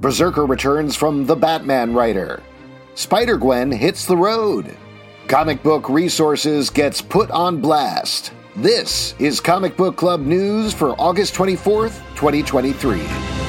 BRZRKR returns from the Batman writer. Spider Gwen hits the road. Comic Book Resources gets put on blast. This is Comic Book Club news for August 24th, 2023.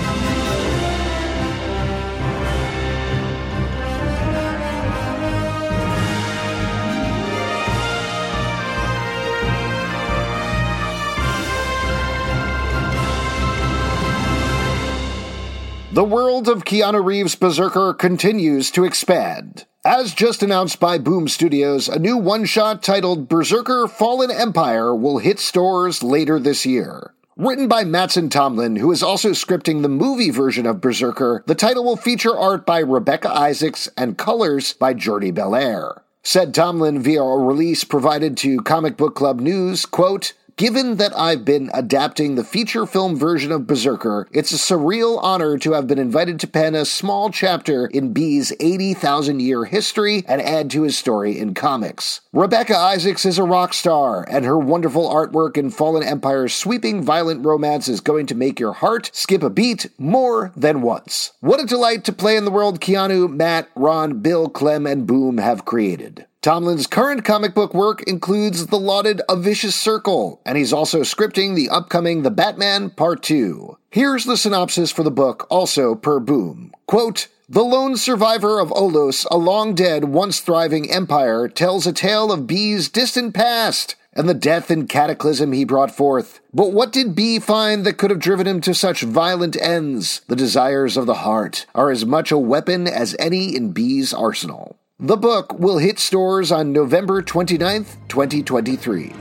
The world of Keanu Reeves' BRZRKR continues to expand. As just announced by Boom Studios, a new one shot titled BRZRKR Fallen Empire will hit stores later this year. Written by Mattson Tomlin, who is also scripting the movie version of BRZRKR, the title will feature art by Rebecca Isaacs and colors by Jordie Bellaire. Said Tomlin via a release provided to Comic Book Club News, quote, Given that I've been adapting the feature film version of BRZRKR, it's a surreal honor to have been invited to pen a small chapter in B's 80,000 year history and add to his story in comics. Rebecca Isaacs is a rock star, and her wonderful artwork in Fallen Empire's sweeping violent romance is going to make your heart skip a beat more than once. What a delight to play in the world Keanu, Matt, Ron, Bill, Clem, and Boom have created. Tomlin's current comic book work includes the lauded A Vicious Circle, and he's also scripting the upcoming The Batman Part 2. Here's the synopsis for the book, also per Boom. Quote, the lone survivor of Olos, a long dead, once thriving empire, tells a tale of B's distant past and the death and cataclysm he brought forth. But what did B find that could have driven him to such violent ends? The desires of the heart are as much a weapon as any in B's arsenal. The book will hit stores on November 29th, 2023.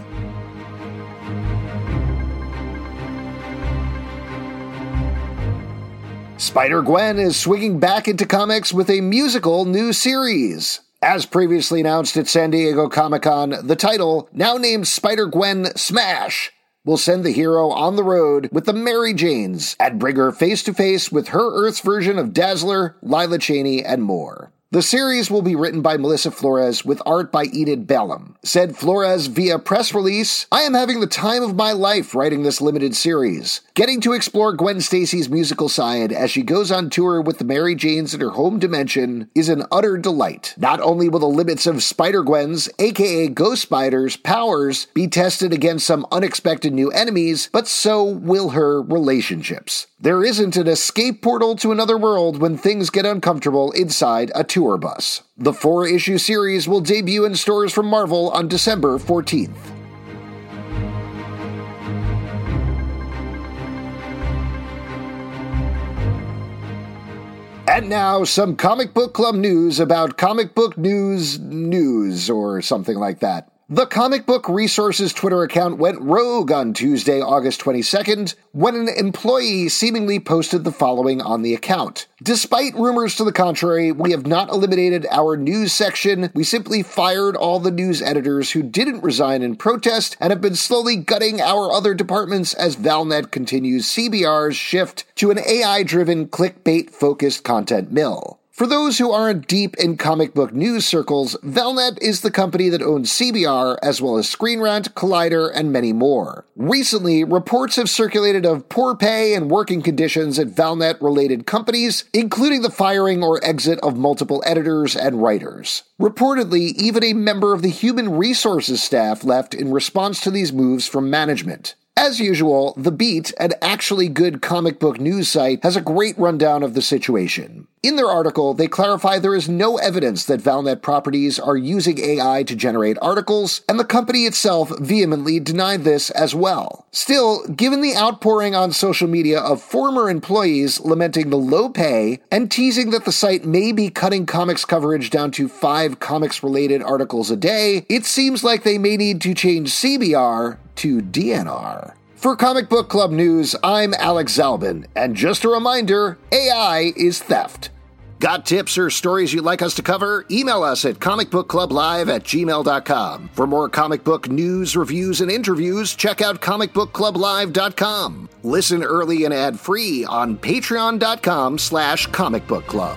Spider Gwen is swinging back into comics with a musical new series. As previously announced at San Diego Comic Con, the title, now named Spider Gwen Smash, will send the hero on the road with the Mary Janes and bring her face to face with her Earth's version of Dazzler, Lila Cheney, and more. The series will be written by Melissa Flores with art by Enid Balám. Said Flores via press release, I am having the time of my life writing this limited series. Getting to explore Gwen Stacy's musical side as she goes on tour with the Mary Janes in her home dimension is an utter delight. Not only will the limits of Spider Gwen's, aka Ghost Spider's, powers be tested against some unexpected new enemies, but so will her relationships. There isn't an escape portal to another world when things get uncomfortable inside a tour bus. The four issue series will debut in stores from Marvel on December 14th. And now, some comic book club news about comic book news news, or something like that. The Comic Book Resources Twitter account went rogue on Tuesday, August 22nd, when an employee seemingly posted the following on the account. Despite rumors to the contrary, we have not eliminated our news section. We simply fired all the news editors who didn't resign in protest and have been slowly gutting our other departments as Valnet continues CBR's shift to an AI driven clickbait focused content mill. For those who aren't deep in comic book news circles, Valnet is the company that owns CBR as well as Screen Rant, Collider, and many more. Recently, reports have circulated of poor pay and working conditions at Valnet related companies, including the firing or exit of multiple editors and writers. Reportedly, even a member of the human resources staff left in response to these moves from management. As usual, The Beat, an actually good comic book news site, has a great rundown of the situation. In their article, they clarify there is no evidence that Valnet properties are using AI to generate articles, and the company itself vehemently denied this as well. Still, given the outpouring on social media of former employees lamenting the low pay and teasing that the site may be cutting comics coverage down to five comics related articles a day, it seems like they may need to change CBR to DNR. For Comic Book Club News, I'm Alex Zalben, and just a reminder AI is theft. Got tips or stories you'd like us to cover? Email us at comicbookclublive at gmail.com. For more comic book news, reviews, and interviews, check out comicbookclublive.com. Listen early and ad-free on patreon.com slash comicbookclub.